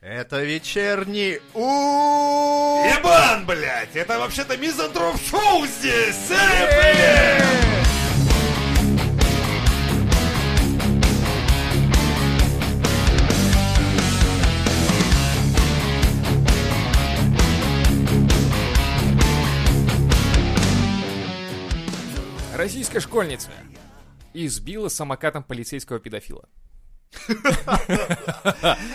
Это вечерний у. Ебан, блядь! Это вообще-то мизантроп шоу здесь! Эй, блядь! Российская школьница избила самокатом полицейского педофила.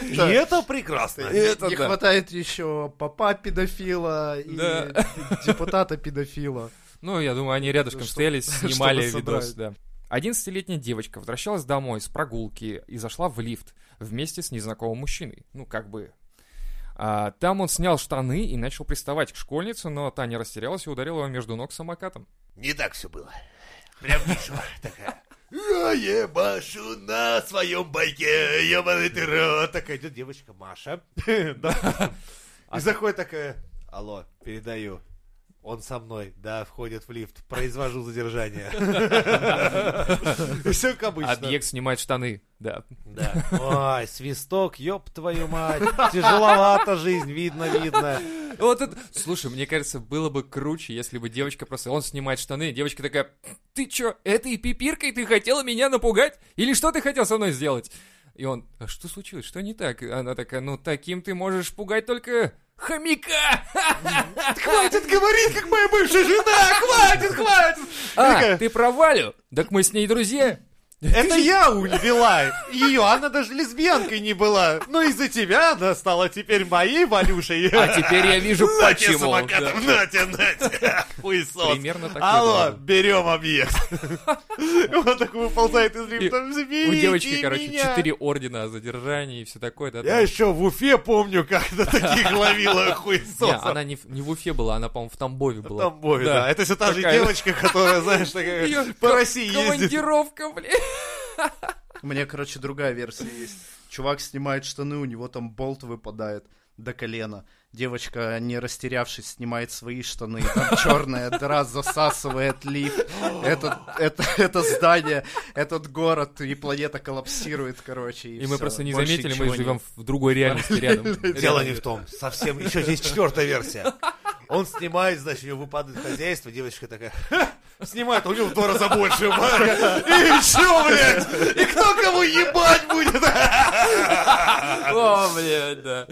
И это прекрасно. Не хватает еще папа педофила и депутата педофила. Ну, я думаю, они рядышком Что- стояли, снимали видос, да. 11-летняя девочка возвращалась домой с прогулки и зашла в лифт вместе с незнакомым мужчиной. Ну, как бы... А, там он снял штаны и начал приставать к школьнице, но та не растерялась и ударила его между ног самокатом. Не так все было. Прям вижу, такая. Я ебашу на своем байке, ебаный ты рот. Такая идет девочка Маша. И заходит такая, алло, передаю. Он со мной, да, входит в лифт, произвожу задержание. Все как обычно. Объект снимает штаны, да. Да. Ой, свисток, ёб твою мать. Тяжеловато жизнь, видно, видно. Вот это... Слушай, мне кажется, было бы круче, если бы девочка просто... Он снимает штаны, девочка такая... Ты чё, этой пипиркой ты хотела меня напугать? Или что ты хотел со мной сделать? И он... А что случилось? Что не так? Она такая... Ну, таким ты можешь пугать только... Хомяка! Хватит говорить, как моя бывшая жена! Хватит, хватит! А, ты про Валю? Так мы с ней друзья. Это я увела ее, она даже лесбиянкой не была. Но из-за тебя она стала теперь моей Валюшей. А теперь я вижу, На почему. самокатом, на тебе, на тебе. Хуесос. Примерно так Алло, берем объект. Он так выползает из лифта. У «Заберите девочки, короче, меня». четыре ордена о задержании и все такое. Да, Я еще в Уфе помню, когда таких ловила хуесосов. она не в, в Уфе была, она, по-моему, в Тамбове В была. Тамбове, да. Это все та же девочка, которая, знаешь, такая по России ездит. Командировка, блин. У меня, короче, другая версия есть. Чувак снимает штаны, у него там болт выпадает до колена. Девочка, не растерявшись, снимает свои штаны. Там черная дыра засасывает лифт. Это, это, это здание, этот город и планета коллапсирует, короче. И, И мы просто не Больше заметили, мы живем в другой реальности рядом. Дело не в том. Совсем. Еще здесь четвертая версия. Он снимает, значит, у него выпадает хозяйство, девочка такая, Снимает, а у него в два раза больше. И что, блядь? И кто кого ебать будет? О, блядь, да.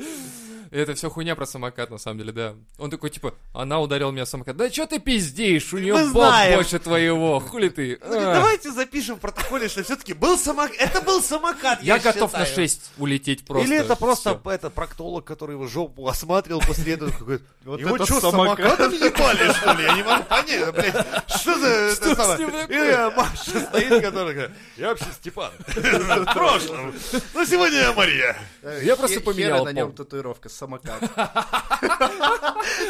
Это все хуйня про самокат, на самом деле, да. Он такой, типа, она ударила меня самокат. Да что ты пиздишь? У нее Мы бог знаем. больше твоего. Хули ты? А. Давайте запишем в протоколе, что все-таки был самокат. Это был самокат, Я готов на считаю. 6 улететь просто. Или это просто Всё. это проктолог, который его жопу осматривал после этого, какой Вот Его что, самокат? самокатом ебали, что ли? Я не могу понять, блядь. Что за... Что с ним И такое? Маша стоит, которая говорит, я вообще Степан. В прошлом. Но сегодня я Мария. Я просто поменял хера на нем татуировка, самокат.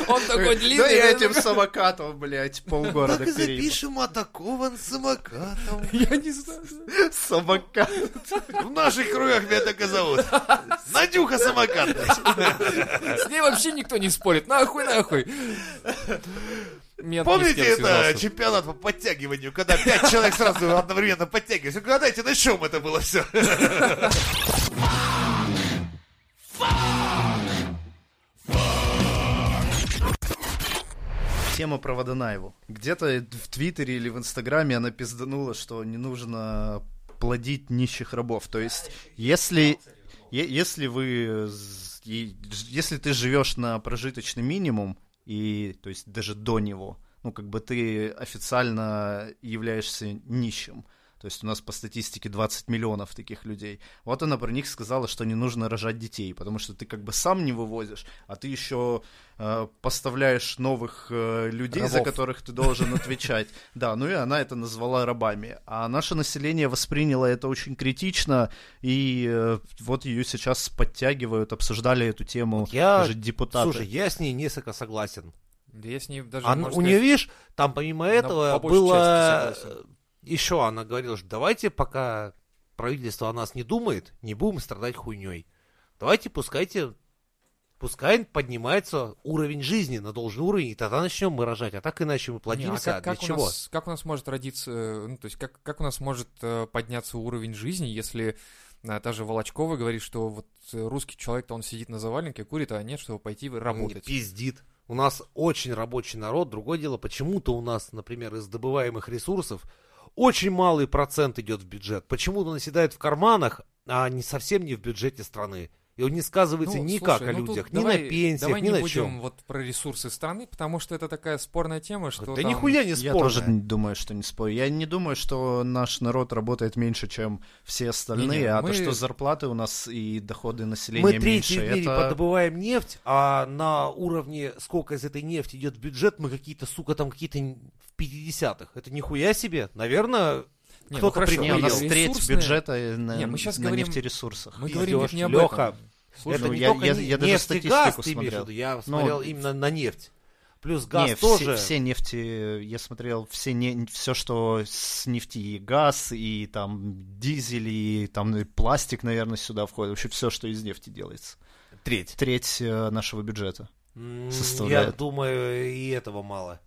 Он такой Да длинный. и этим самокатом, блядь, полгорода переехал. атакован самокатом. Я не знаю. Самокат. В наших кругах меня так и зовут. Надюха самокат. С ней вообще никто не спорит. Нахуй, нахуй. Мент Помните это связался. чемпионат по подтягиванию, когда пять человек сразу одновременно подтягивались? Ну, Гадайте, на чем это было все? Тема про Водонаеву. Где-то в Твиттере или в Инстаграме она пизданула, что не нужно плодить нищих рабов. То есть, если, если вы... Если ты живешь на прожиточный минимум, и, то есть, даже до него, ну, как бы ты официально являешься нищим. То есть у нас по статистике 20 миллионов таких людей. Вот она про них сказала, что не нужно рожать детей, потому что ты как бы сам не вывозишь, а ты еще э, поставляешь новых э, людей, за Рабов. которых ты должен отвечать. Да, ну и она это назвала рабами. А наше население восприняло это очень критично, и э, вот ее сейчас подтягивают, обсуждали эту тему Я- даже депутаты. Слушай, я с ней несколько согласен. Да я с ней даже, можно у нее, видишь, там помимо этого было... Еще она говорила, что давайте, пока правительство о нас не думает, не будем страдать хуйней. Давайте пускайте, пускай поднимается уровень жизни на должный уровень, и тогда начнем мы рожать. А так иначе мы Не, а плодимся, как, для как у чего? нас, как у нас может родиться, э, ну, то есть как, как у нас может э, подняться уровень жизни, если а, та же Волочкова говорит, что вот э, русский человек-то он сидит на заваленке, курит, а нет, чтобы пойти работать. Пиздит. У нас очень рабочий народ. Другое дело, почему-то у нас, например, из добываемых ресурсов очень малый процент идет в бюджет. Почему-то наседает в карманах, а не совсем не в бюджете страны. И он не сказывается Ну, никак слушай, о ну людях, ни давай- на пенсиях, давай ни не на будем чем. вот про ресурсы страны, потому что это такая спорная тема, что Да там- нихуя не Я спорно. тоже думаю, что не спорю. Я не думаю, что наш народ работает меньше, чем все остальные, Не-не, а мы- то, что зарплаты у нас и доходы населения Мы меньше, третий в мире это... подобываем нефть, а на уровне, сколько из этой нефти идет в бюджет, мы какие-то, сука, там какие-то в 50-х. Это нихуя себе. Наверное, Ну кто-то хорошо, Не, у нас треть бюджета на, Не, мы щас на говорим- нефтересурсах. Мы говорим ведь не об этом. Слушай, это ну, не я- только я- я даже статистику ты смотрел. виду? Я Ну, смотрел именно на нефть. Плюс газ не, тоже. Все, все нефти, я смотрел, все, не, все, что с нефти, и газ, и там дизель, и там и пластик, наверное, сюда входит. Вообще все, что из нефти делается. Треть. Треть э, нашего бюджета. М, Я составляет. думаю, и этого мало.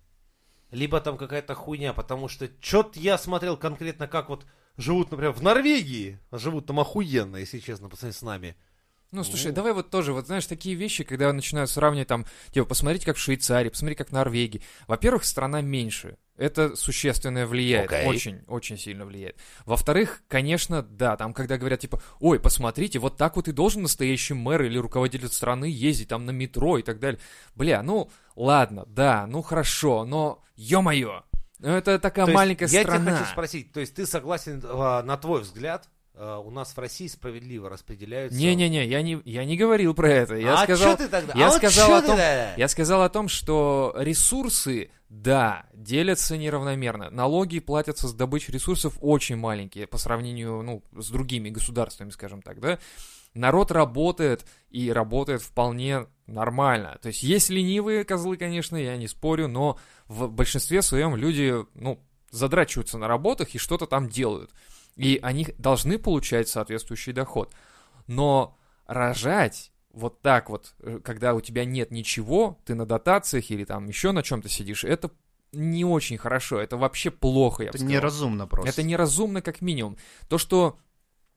Либо там какая-то хуйня, потому что что-то я смотрел конкретно, как вот живут, например, в Норвегии. а Живут там охуенно, если честно, по сравнению с нами. Ну, слушай, Ну. давай вот тоже, вот знаешь, такие вещи, когда начинают сравнивать там, типа, посмотрите, как в Швейцарии, посмотри, как в Норвегии. Во-первых, страна меньше. Это существенно влияет. Окей. Очень, очень сильно влияет. Во-вторых, конечно, да, там, когда говорят, типа, ой, посмотрите, вот так вот и должен настоящий мэр или руководитель страны ездить там на метро и так далее. Бля, ну, ладно, да, ну хорошо, но, ё-моё, ну, это такая То есть маленькая я страна. тебя хочу спросить, то есть ты согласен, а, на твой взгляд, у нас в России справедливо распределяются... Не-не-не, я не, я не говорил про это. Я а сказал, ты тогда? я а вот сказал чё о ты том- тогда? Я сказал о том, что ресурсы, да, делятся неравномерно. Налоги платятся с добычи ресурсов очень маленькие по сравнению, ну, с другими государствами, скажем так, да. Народ работает и работает вполне нормально. То есть есть ленивые козлы, конечно, я не спорю, но в большинстве своем люди, ну, задрачиваются на работах и что-то там делают. И они должны получать соответствующий доход. Но рожать вот так вот, э, когда у тебя нет ничего, ты на дотациях или там еще на чем-то сидишь, это не очень хорошо, это вообще плохо, я Это неразумно просто. Это неразумно как минимум. То, что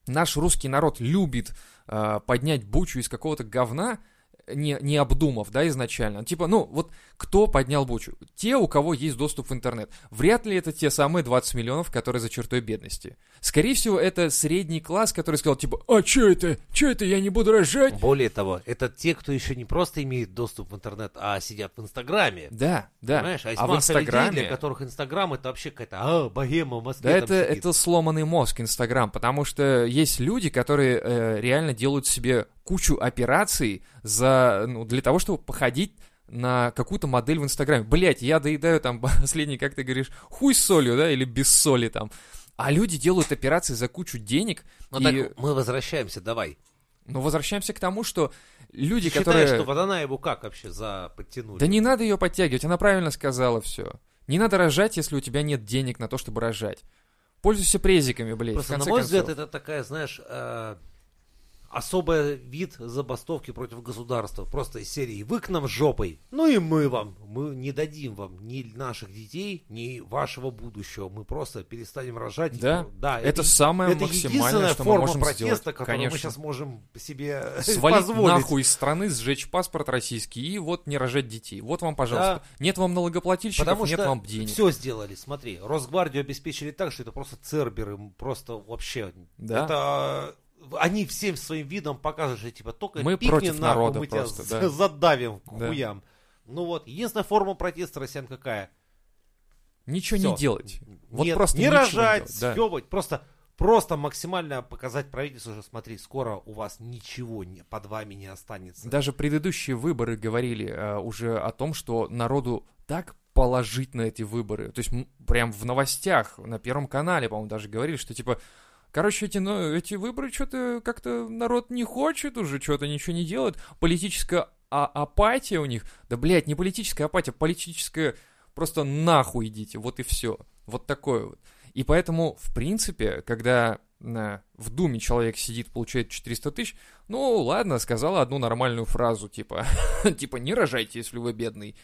наш русский народ любит э, поднять бучу из какого-то говна, не, не обдумав, да, изначально. Типа, ну, вот кто поднял бучу? Те, у кого есть доступ в интернет. Вряд ли это те самые 20 миллионов, которые за чертой бедности. Скорее всего, это средний класс, который сказал, типа, а чё это? Чё это? Я не буду рожать? Более того, это те, кто еще не просто имеет доступ в интернет, а сидят в Инстаграме. Да, да. Понимаешь? А, а в масса людей, Инстаграме... для которых Инстаграм это вообще какая-то а, богема в Москве. Да, это, сидит. это сломанный мозг, Инстаграм, потому что есть люди, которые э, реально делают себе кучу операций за, ну, для того, чтобы походить на какую-то модель в Инстаграме. Блять, я доедаю там последний, как ты говоришь, хуй с солью, да, или без соли там. А люди делают операции за кучу денег. Ну и, так мы возвращаемся, давай. ну, возвращаемся к тому, что люди, Ты которые... считаешь, что Водонаеву как вообще за подтянули? Да не надо ее подтягивать, она правильно сказала все. Не надо рожать, если у тебя нет денег на то, чтобы рожать. Пользуйся презиками, блядь, Просто, на мой концов. взгляд, это такая, знаешь, э, особый вид забастовки против государства. Просто из серии «Вы к нам жопой, ну и мы вам. Мы не дадим вам ни наших детей, ни вашего будущего. Мы просто перестанем рожать». Да, да это самое это максимальное, что мы форма можем протеста, сделать. которую Конечно. мы сейчас можем себе Свалить позволить. нахуй из страны, сжечь паспорт российский и вот не рожать детей. Вот вам, пожалуйста. Нет вам налогоплательщиков, Потому нет вам денег. все сделали, смотри, Росгвардию обеспечили так, что это просто церберы, просто вообще. Да. Это они всем своим видом покажут, что типа только Мы пикни против нахуй, народа мы тебя просто, з- да. задавим к Да. хуям. Ну вот, единственная форма протеста россиян какая? Ничего Всё. не делать. Вот Нет, просто не рожать, делать, да. съебать, просто Просто максимально показать правительству, что смотри, скоро у вас ничего не, под вами не останется. Даже предыдущие выборы говорили э, уже о том, что народу так положить на эти выборы. То есть прям в новостях на Первом канале, по-моему, даже говорили, что типа, короче, эти, ну, эти выборы что-то как-то народ не хочет уже, что-то ничего не делает. Политическая а- апатия у них. Да, блядь, не политическая апатия, политическая просто нахуй идите, вот и все. Вот такое вот. И поэтому, в принципе, когда э, в Думе человек сидит, получает 400 тысяч, ну, ладно, сказала одну нормальную фразу, типа, типа, не рожайте, если вы бедный.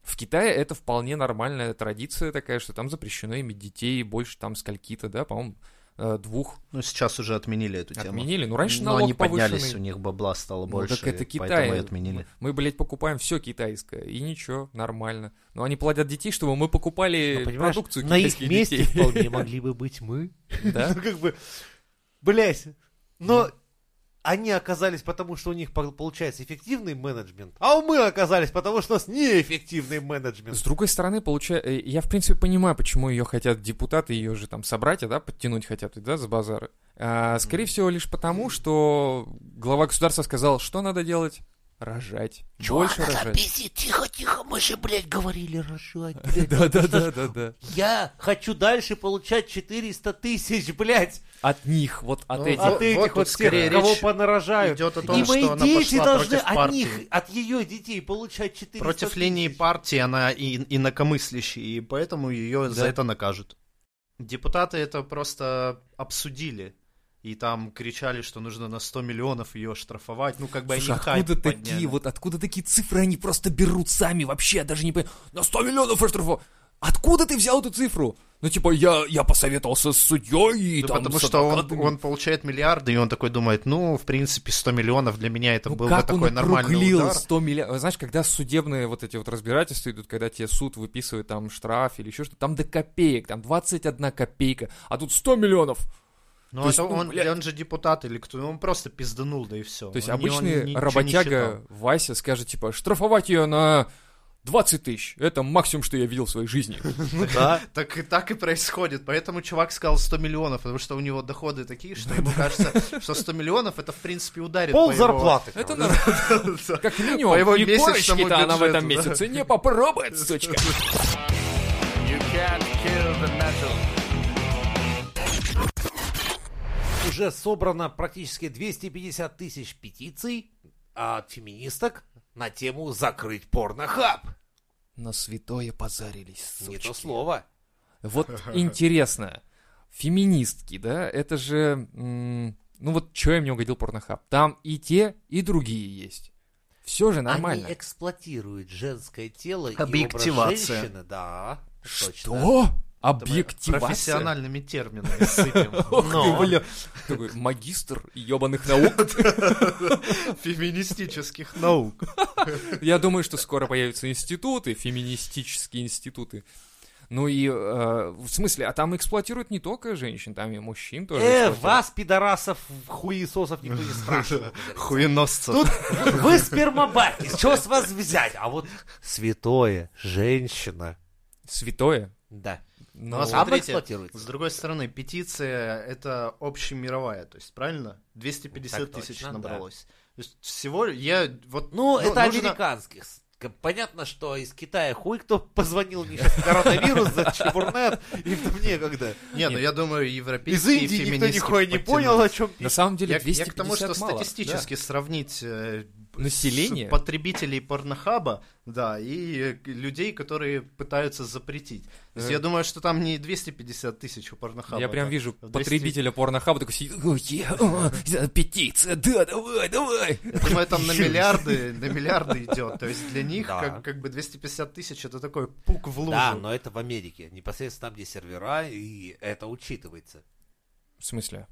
В Китае это вполне нормальная традиция такая, что там запрещено иметь детей больше там скольки-то, да, по-моему, двух Ну, сейчас уже отменили эту тему. отменили. Ну, раньше Но налог они поднялись, повышенный. у них бабла стало Ну, больше, так это Китай. поэтому и отменили. Мы, блядь, покупаем все китайское. И ничего, нормально. Но они плодят детей, чтобы мы покупали Ну, продукцию на их месте детей. вполне могли бы быть мы. Да? Ну, как бы, блять, но они оказались потому, что у них пол- получается эффективный менеджмент, а мы оказались потому, что у нас неэффективный менеджмент. С другой стороны, получается, я в принципе понимаю, почему ее хотят депутаты, ее же там собратья, да, подтянуть хотят, да, с базара. А, скорее всего, лишь потому, что глава государства сказал, что надо делать? Рожать. Больше рожать. пиздит? Тихо, тихо, мы же, блядь, говорили рожать, блядь. Да, да, да, да, да. Я хочу дальше получать 400 тысяч, блядь, От них, вот от Ну, этих. Вот- от этих вот всех, скорее кого понарожают. идет о И том, мои что она дети пошла должны против от партии. них, от ее детей получать 400 Против тысяч. линии партии она и, инакомыслящая, и поэтому ее за это накажут. Депутаты это просто обсудили. И там кричали, что нужно на 100 миллионов ее штрафовать. Ну, как бы Слушай, они откуда подняли. такие, вот откуда такие цифры они просто берут сами вообще, я даже не понимаю. На 100 миллионов оштрафов. Откуда ты взял эту цифру? Ну, типа, я, я посоветовался с судьей и Ну, там потому что он, он получает миллиарды, и он такой думает, ну, в принципе, 100 миллионов для меня это Ну, был бы такой он нормальный удар. 100 миллионов? Знаешь, когда судебные вот эти вот разбирательства идут, когда тебе суд выписывает там штраф или еще что-то, там до копеек, там 21 копейка, а тут 100 миллионов. Ну, это ну, он, блядь. он же депутат или кто, он просто пизданул, да и все. То есть обычный работяга Вася скажет, типа, штрафовать ее на 20 тысяч. Это максимум, что я видел в своей жизни. Да. Так и так и происходит. Поэтому чувак сказал 100 миллионов, потому что у него доходы такие, что ему кажется, что 100 миллионов это в принципе ударит Пол зарплаты. Это нормально. Как минимум. Его и месячному корочки-то она в этом месяце не попробует, сучка. Уже собрано практически 250 тысяч петиций от феминисток на тему «Закрыть порнохаб». На святое позарились, Не то сучки. слово. Вот интересно, феминистки, да, это же, ну вот, что им не угодил порнохаб? Там и те, и другие есть. Все же нормально. Они эксплуатируют женское тело и образ женщины. Да, точно. Что? Мы Объективация? Профессиональными терминами сыпем. Но. бля. Такой магистр ебаных наук. Феминистических наук. Я думаю, что скоро появятся институты, феминистические институты. Ну и, э, в смысле, а там эксплуатируют не только женщин, там и мужчин тоже. Э, вас, пидорасов, хуесосов, никто не говорится. Хуеносцев. Тут вы спермобаки, что с вас взять? А вот святое, женщина. Святое. Да. Ну, а Ну, Сам смотрите, эксплуатируется. С другой стороны, петиция это общемировая, то есть правильно? 250 Так тысяч точно, да. набралось. То есть всего я вот... Ну, это нужно- американских. Понятно, что из Китая хуй кто позвонил мне сейчас коронавирус за чебурнет, им там некогда. Не, ну я думаю, Из европейские Индии никто нихуя не понял, о чем На самом деле Я, 250 я к тому, что мало, статистически сравнить э, Население? потребителей порнохаба, да, и э, людей, которые пытаются запретить. То есть Э. я думаю, что там не 250 тысяч у порнохаба. Я прям вижу 200. потребителя порнохаба такой сидит, «О, е, о, петиция, да, давай, давай. Я думаю, там на миллиарды, на миллиарды идет. То есть для них Да. как, как бы 250 тысяч это такой пук в лужу. Да, но это в Америке, непосредственно там, где сервера, и это учитывается. В смысле?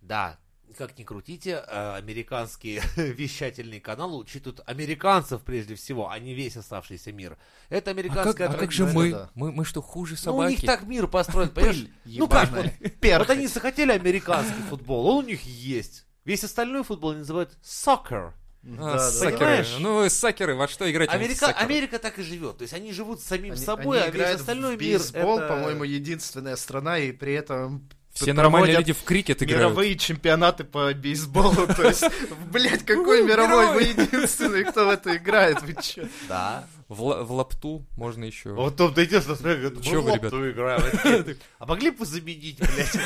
Да, как ни крутите, э, американские вещательные каналы учитывают американцев прежде всего, а не весь оставшийся мир. Это А как, американская а как же традиция, мы? да. мы? Мы что, хуже Ну, у них собаки? так мир построен, понимаешь? Ну как, вот, они захотели американский футбол, он у них есть. Весь остальной футбол они называют soccer. А, Да, да. сакеры. Понимаешь? Ну, сакеры, во что играете? Америка, Америка... Америка так и живет. То есть они живут самим Они, собой, они а весь играют остальной в мир бейсбол, это... по-моему, единственная страна, и при этом Все нормальные люди в крикет играют. мировые чемпионаты по бейсболу. То есть, блядь, какой мировой? Вы единственный, кто в это играет. Вы чё? Да. В, ла- в лапту можно еще. Вот там ты идешь на смотри, мы в лапту играем. А могли бы заменить, блядь,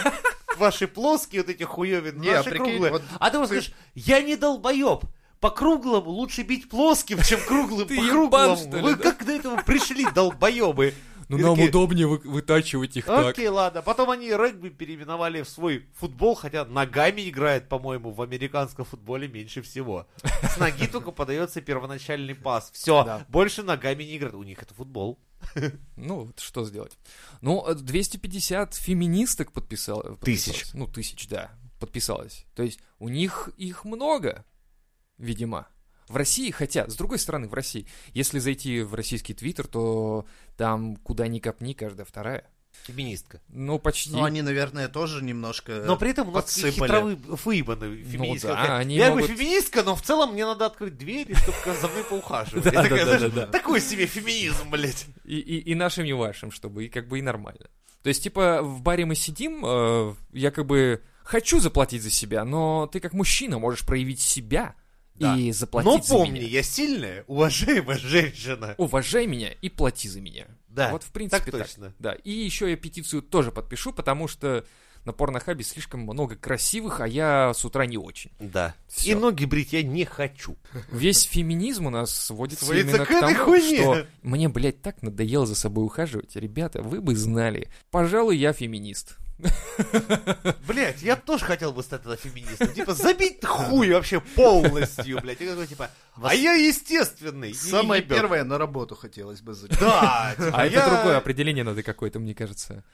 ваши плоские вот эти хуёвины, Не, наши прикинь, круглые? вот А ты вот скажешь, я не долбоеб. По круглому лучше бить плоским, чем круглым по круглому. Вы как до этого пришли, долбоебы? Ну, И нам такие, удобнее вы- вытачивать их так. Окей, ладно. Потом они регби переименовали в свой футбол, хотя ногами играет, по-моему, в американском футболе меньше всего. С ноги только подается первоначальный пас. Все, Да. больше ногами не играют. У них это футбол. Ну, что сделать? Ну, э, 250 феминисток подписало, Тысяч. Ну, тысяч, да, подписалось. То есть у них их много, видимо. В России, хотя, с другой стороны, в России, если зайти в российский твиттер, то там куда ни копни, каждая вторая. Феминистка. Ну, почти. Ну, они, наверное, тоже немножко Но при этом у нас хитровы, выебаны феминистки. да, Такая, они я могут- бы феминистка, но в целом мне надо открыть дверь, чтобы за мной поухаживать. Да, Я такая, да, да, знаешь, да, да. Такой себе феминизм, блядь. И, и, и нашим, и вашим, чтобы и как бы и нормально. То есть, типа, в баре мы сидим, э, я как бы хочу заплатить за себя, но ты как мужчина можешь проявить себя Да. и заплатить Но за помни, меня. я сильная, уважаемая женщина. Уважай меня и плати за меня. Да, вот в принципе так точно. Да, и еще я петицию тоже подпишу, потому что на порнохабе слишком много красивых, а я с утра не очень. Да. Всё. И ноги брить я не хочу. Весь феминизм у нас сводится Сводится именно к к, тому, хуйне. что мне, блядь, так надоело за собой ухаживать. Ребята, вы бы знали. Пожалуй, я феминист. Блять, я тоже хотел бы стать тогда феминистом. Типа, забить хуй вообще полностью, блядь. Я такой, типа, а я естественный. Самое первое на работу хотелось бы зайти. Да, типа, А это другое определение надо какое-то, мне кажется.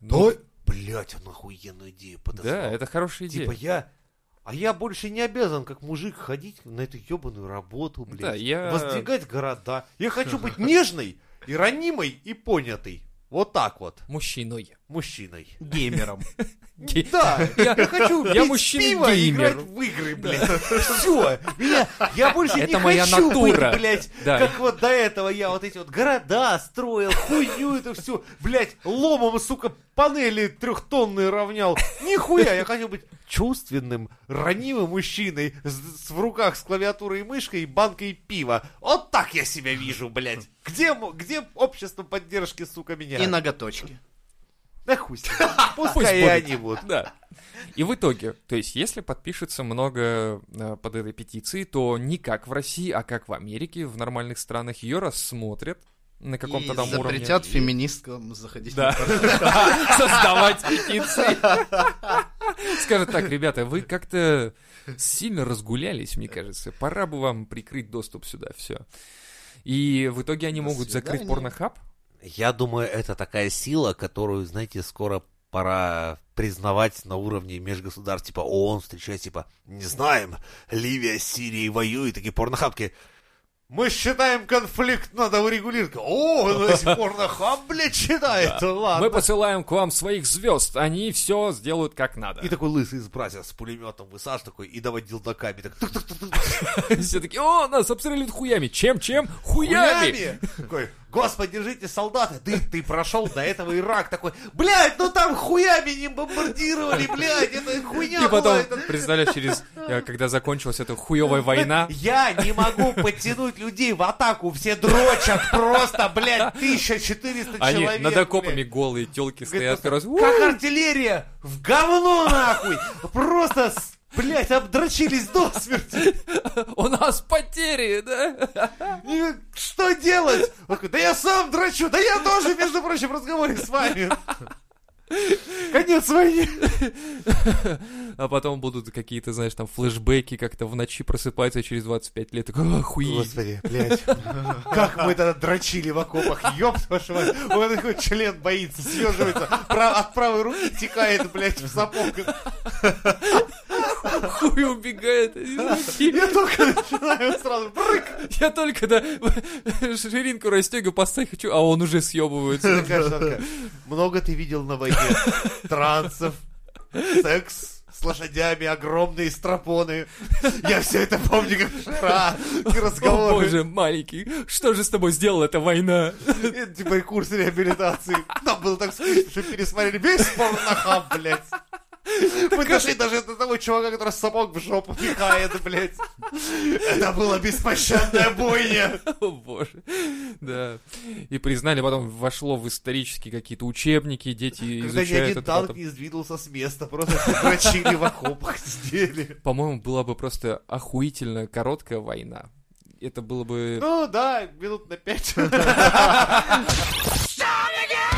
Ну, блять, он охуенную идею подозвал. да, это хорошая идея. Типа, я... А я больше не обязан, как мужик, ходить на эту ебаную работу, блядь. Да, я- Воздвигать города. Я хочу быть нежной и ранимой и понятой. Вот так вот. Мужчиной. Мужчиной. Геймером. Да, Я- я хочу я мужчина пиво и геймер. играть в игры, блядь. Все. Я, я больше не хочу натура. быть, блядь, Да. как вот до этого я вот эти вот города строил, хуйню это все, блядь, ломом, сука, панели трехтонные равнял. Нихуя, я хочу быть чувственным, ранимым мужчиной с, с- в руках с клавиатурой и мышкой и банкой пива. Вот так я себя вижу, блядь. Где, где общество поддержки, сука, меня? И ноготочки. Да хуй с ним. Пускай и они будут. Да. И в итоге, то есть, если подпишется много э, под этой петицией, то не как в России, а как в Америке, в нормальных странах ее рассмотрят на каком-то там уровне. запретят феминисткам заходить Да. Создавать петиции. Скажет так, ребята, вы как-то сильно разгулялись, мне кажется. Пора бы вам прикрыть доступ сюда, все. И в итоге они могут закрыть порнохаб. Я думаю, это такая сила, которую, знаете, скоро пора признавать на уровне межгосударств, типа ООН встречать, типа, не знаем, Ливия с Сирией воюет, такие порнохабки. Мы считаем, конфликт надо урегулировать. О, значит, порнохаб, блядь, считает, ладно. Мы посылаем к вам своих звезд, они все сделают как надо. И такой лысый из братья с пулеметом высаж такой и давай дилдаками. Так, Все такие, о, нас обстреливают хуями. Чем, чем? Хуями! хуями. Такой, Господи, держите солдаты. Ты, ты прошел до этого Ирак такой, блядь, ну там хуями не бомбардировали, блядь, это хуйня И потом, была, представляешь, через, э, когда закончилась эта хуевая война, Я не могу подтянуть людей в атаку, все дрочат просто, блядь, 1400 они человек. над окопами блядь. голые телки стоят. Как артиллерия, в говно нахуй, просто, блядь, обдрочились до смерти. У нас потери, да? И что делать? Да я сам дрочу, да я тоже, между прочим, в разговоре с вами. Конец войны. А потом будут какие-то, знаешь, там флешбеки, как-то в ночи просыпается через 25 лет. Такой, охуеть. Господи, блядь. Как мы тогда дрочили в окопах, ёб вашу мать. Меня такой член боится, съеживается, от правой руки текает, блядь, в сапог. Хуй убегает из руки. Я только начинаю сразу брык. Я только, да, ширинку расстегиваю, поставить хочу, а он уже съебывается. Много ты видел на войне трансов, секс с лошадями, огромные стропоны. Я все это помню как вчера. И О разговоры. боже, маленький, что же с тобой сделала эта война? Это типа и курс реабилитации. Нам было так скучно, что пересмотрели весь порнохаб, блядь. Мы дошли даже до того чувака, который сапог в жопу пихает, блядь. Это была беспощадная бойня. О боже, да. И признали, потом вошло в исторические какие-то учебники, дети Когда ни изучают один это танк потом. не сдвинулся с места, просто дрочили в окопах, сидели. По-моему, была бы просто охуительно короткая война. Это было бы... Ну да, минут на пять.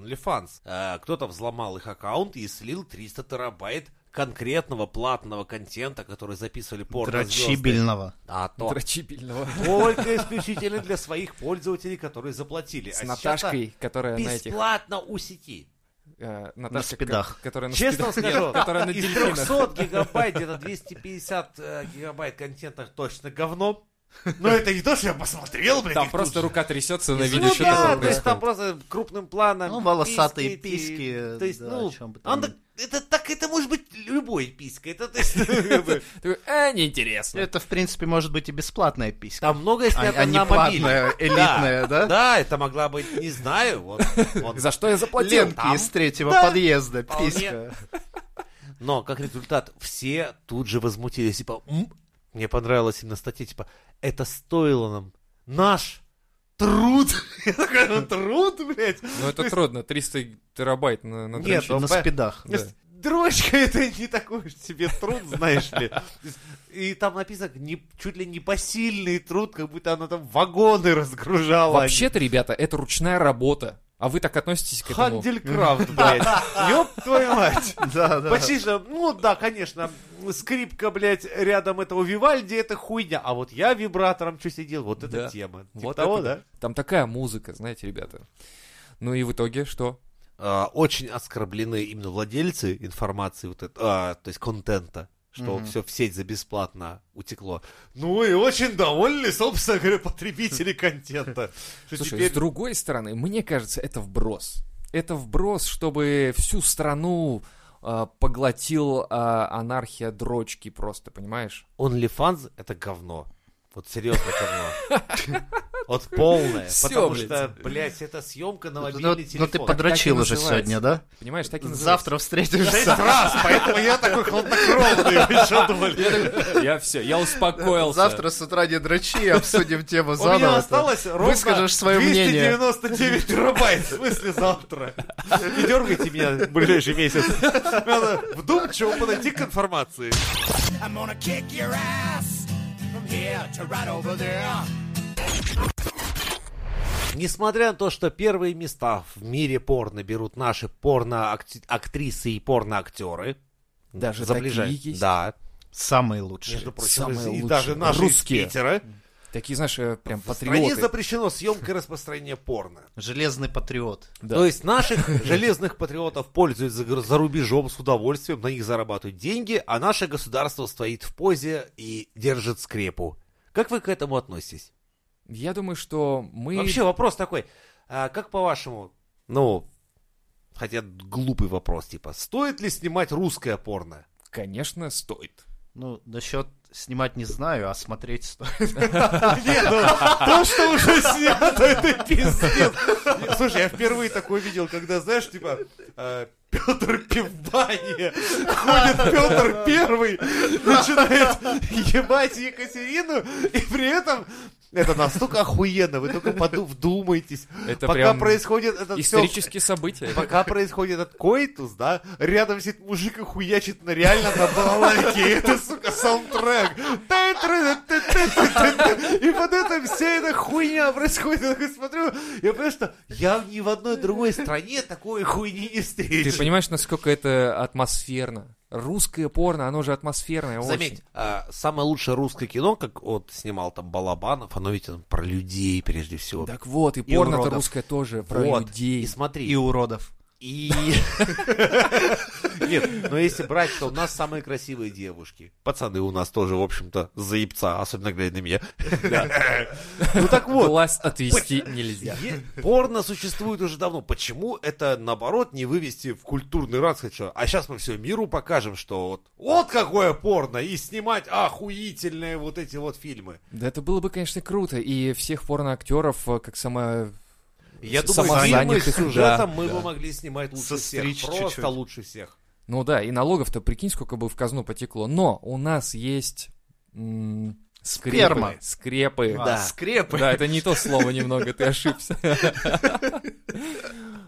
Студия OnlyFans. Э, Кто-то взломал их аккаунт и слил 300 терабайт конкретного платного контента, который записывали порно Дрочибельного. А то Дрочибельного. только исключительно для своих пользователей, которые заплатили. С А Наташкой, которая на этих... бесплатно у сети. э, Наташка, спидах. ко- Которая на Честно спидах. скажу, Нет, которая на из дельфинах. 300 гигабайт, где-то 250 э, гигабайт контента точно говно. Но это не то, что я посмотрел, блядь. Там просто тут же. рука трясется на Ну видео, что да, такое то есть там просто крупным планом. Ну, волосатые эти, писки, То есть, да, ну, чем бы там он это так, это может быть любой писка. Это, то есть, э, неинтересно. Это, в принципе, может быть и бесплатная писька. там многое А, снято а не на мобиле. платная, элитная, да? Да, это могла быть, не знаю, вот. За что я заплатил? Ленки из третьего Да, подъезда, писька. Но, как результат, все тут же возмутились, типа, «М, мне понравилась именно статья, типа, это стоило нам наш труд. Я такой, ну, труд, блядь. Ну это трудно, 300 терабайт на, на Нет, На по- спидах. Да. Дрочка это не такой уж себе труд, знаешь ли. И там написано не, чуть ли не посильный труд, как будто она там вагоны разгружала. Вообще-то, ребята, это ручная работа. А вы так относитесь к этому? Ханделькрафт, блядь. Ёб твою мать. Да, да. Почти же, ну да, конечно, скрипка, блядь, рядом этого Вивальди, это хуйня. А вот я вибратором что сидел, вот это Да. тема. Типа Вот того, это да. Там такая музыка, знаете, ребята. Ну и в итоге что? А, Очень оскорблены именно владельцы информации, вот это, а, то есть контента, что Мгм. все в сеть за бесплатно утекло. Ну и очень довольны, собственно говоря, потребители контента. Слушай, теперь- с другой стороны, мне кажется, это вброс. Это вброс, чтобы всю страну а, поглотил а, анархия дрочки просто, понимаешь? OnlyFans это говно. Вот серьезно говно. Вот полное. Всё, Потому блядь. что, блядь, это съемка на Ну, мобильный ну, телефон. ты Так подрочил уже сегодня, да? Понимаешь, так и называется. Завтра Шесть встретимся. раз, поэтому я такой хладнокровный. Вы что думали? Я все, я успокоился. Завтра с утра не дрочи, обсудим тему У меня заново. осталось ровно Выскажешь свое мнение. 299 терабайт. В смысле завтра? Не дергайте меня в ближайший месяц. Надо вдумчиво подойти к информации. I'm gonna kick your ass from here to right over there. Несмотря на то, что первые места в мире порно берут наши порно-актрисы и порно-актеры, Даже за такие ближай- есть? Да, Самые лучшие. между прочим, Самые и лучшие. даже наши Русские. из Питера. Такие, знаешь, э, прям В стране патриоты. запрещено съемка и распространение порно. Железный патриот. Да. То есть наших железных патриотов пользуют за, за рубежом с удовольствием, на них зарабатывают деньги, а наше государство стоит в позе и держит скрепу. Как вы к этому относитесь? Я думаю, что мы... Вообще вопрос такой, а как по-вашему, ну, хотя глупый вопрос, типа, стоит ли снимать русское порно? Конечно, стоит. Ну, насчет снимать не знаю, а смотреть стоит. Нет, ну, то, что уже снято, это пиздец. Слушай, я впервые такое видел, когда, знаешь, типа, Петр Пивбани, ходит Петр Первый, начинает ебать Екатерину, и при этом это настолько охуенно, вы только поду- вдумайтесь. Это Пока прям происходит этот всё- Исторические события. Пока происходит этот коитус, да, рядом сидит мужик и хуячит на реально на балалайке. И это, сука, саундтрек. И под это вся эта хуйня происходит. Я такой смотрю, я понимаю, что я ни в одной другой стране такой хуйни не Ты встречу. понимаешь, насколько это атмосферно? Русское порно, оно же атмосферное очень. Заметь, а, самое лучшее русское кино, как вот снимал там Балабанов, оно ведь там про людей прежде всего. Так вот, и И порно-то русское тоже про Вот. людей. И смотри, И уродов. И... Нет, но если брать, то у нас самые красивые девушки. Пацаны у нас тоже, в общем-то, заебца, особенно глядя на меня. Ну так вот, Глаз отвести нельзя. порно существует уже давно. Почему это, наоборот, не вывести в культурный раз? А сейчас мы все миру покажем, что вот, вот какое порно, и снимать охуительные вот эти вот фильмы. Да это было бы, конечно, круто. И всех порноактеров, э, как сама... Я думаю, фильмы с сюжетом да, мы да. бы могли снимать лучше всех. Состричь Просто чуть-чуть. лучше всех. Ну да, и налогов-то, прикинь, сколько бы в казну потекло. Но у нас есть... м, скрепы. Сперма. Скрепы. А, Да. Скрепы. Да, это не то слово немного, ты ошибся.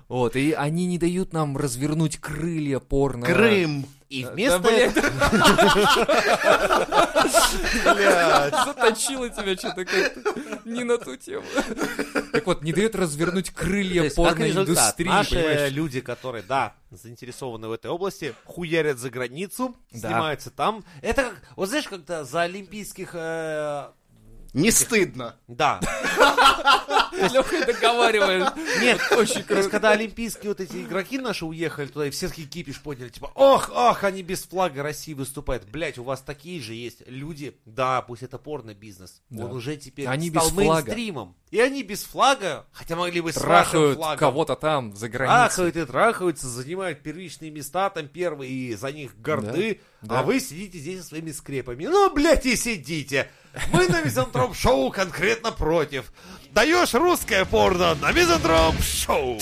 Вот, и они не дают нам развернуть крылья порно. Крым. И Да, вместо блядь, Блядь. заточило тебя что-то как-то не на ту тему. Так вот, не дает развернуть крылья порноиндустрии, наши люди, которые, да, заинтересованы в этой области, хуярят за границу, Да. снимаются там. Это как, вот знаешь, когда за олимпийских... э, Не стыдно. да. Лёха договариваешь. Нет, Очень круто. когда олимпийские вот эти игроки наши уехали туда, и все такие кипиш подняли, типа, ох, ох, они без флага России выступают. Блять, у вас такие же есть люди, да, пусть это порно-бизнес, Да. он уже теперь стал мейнстримом. И они без флага, хотя могли бы с Трахают кого-то там за границей. Трахают и трахаются, занимают первичные места там первые, и за них горды, Да, да. а вы сидите здесь со своими скрепами. Ну, блядь, и сидите. Мы на Мизантроп-шоу конкретно против. Даешь русское порно на Мизантроп-шоу.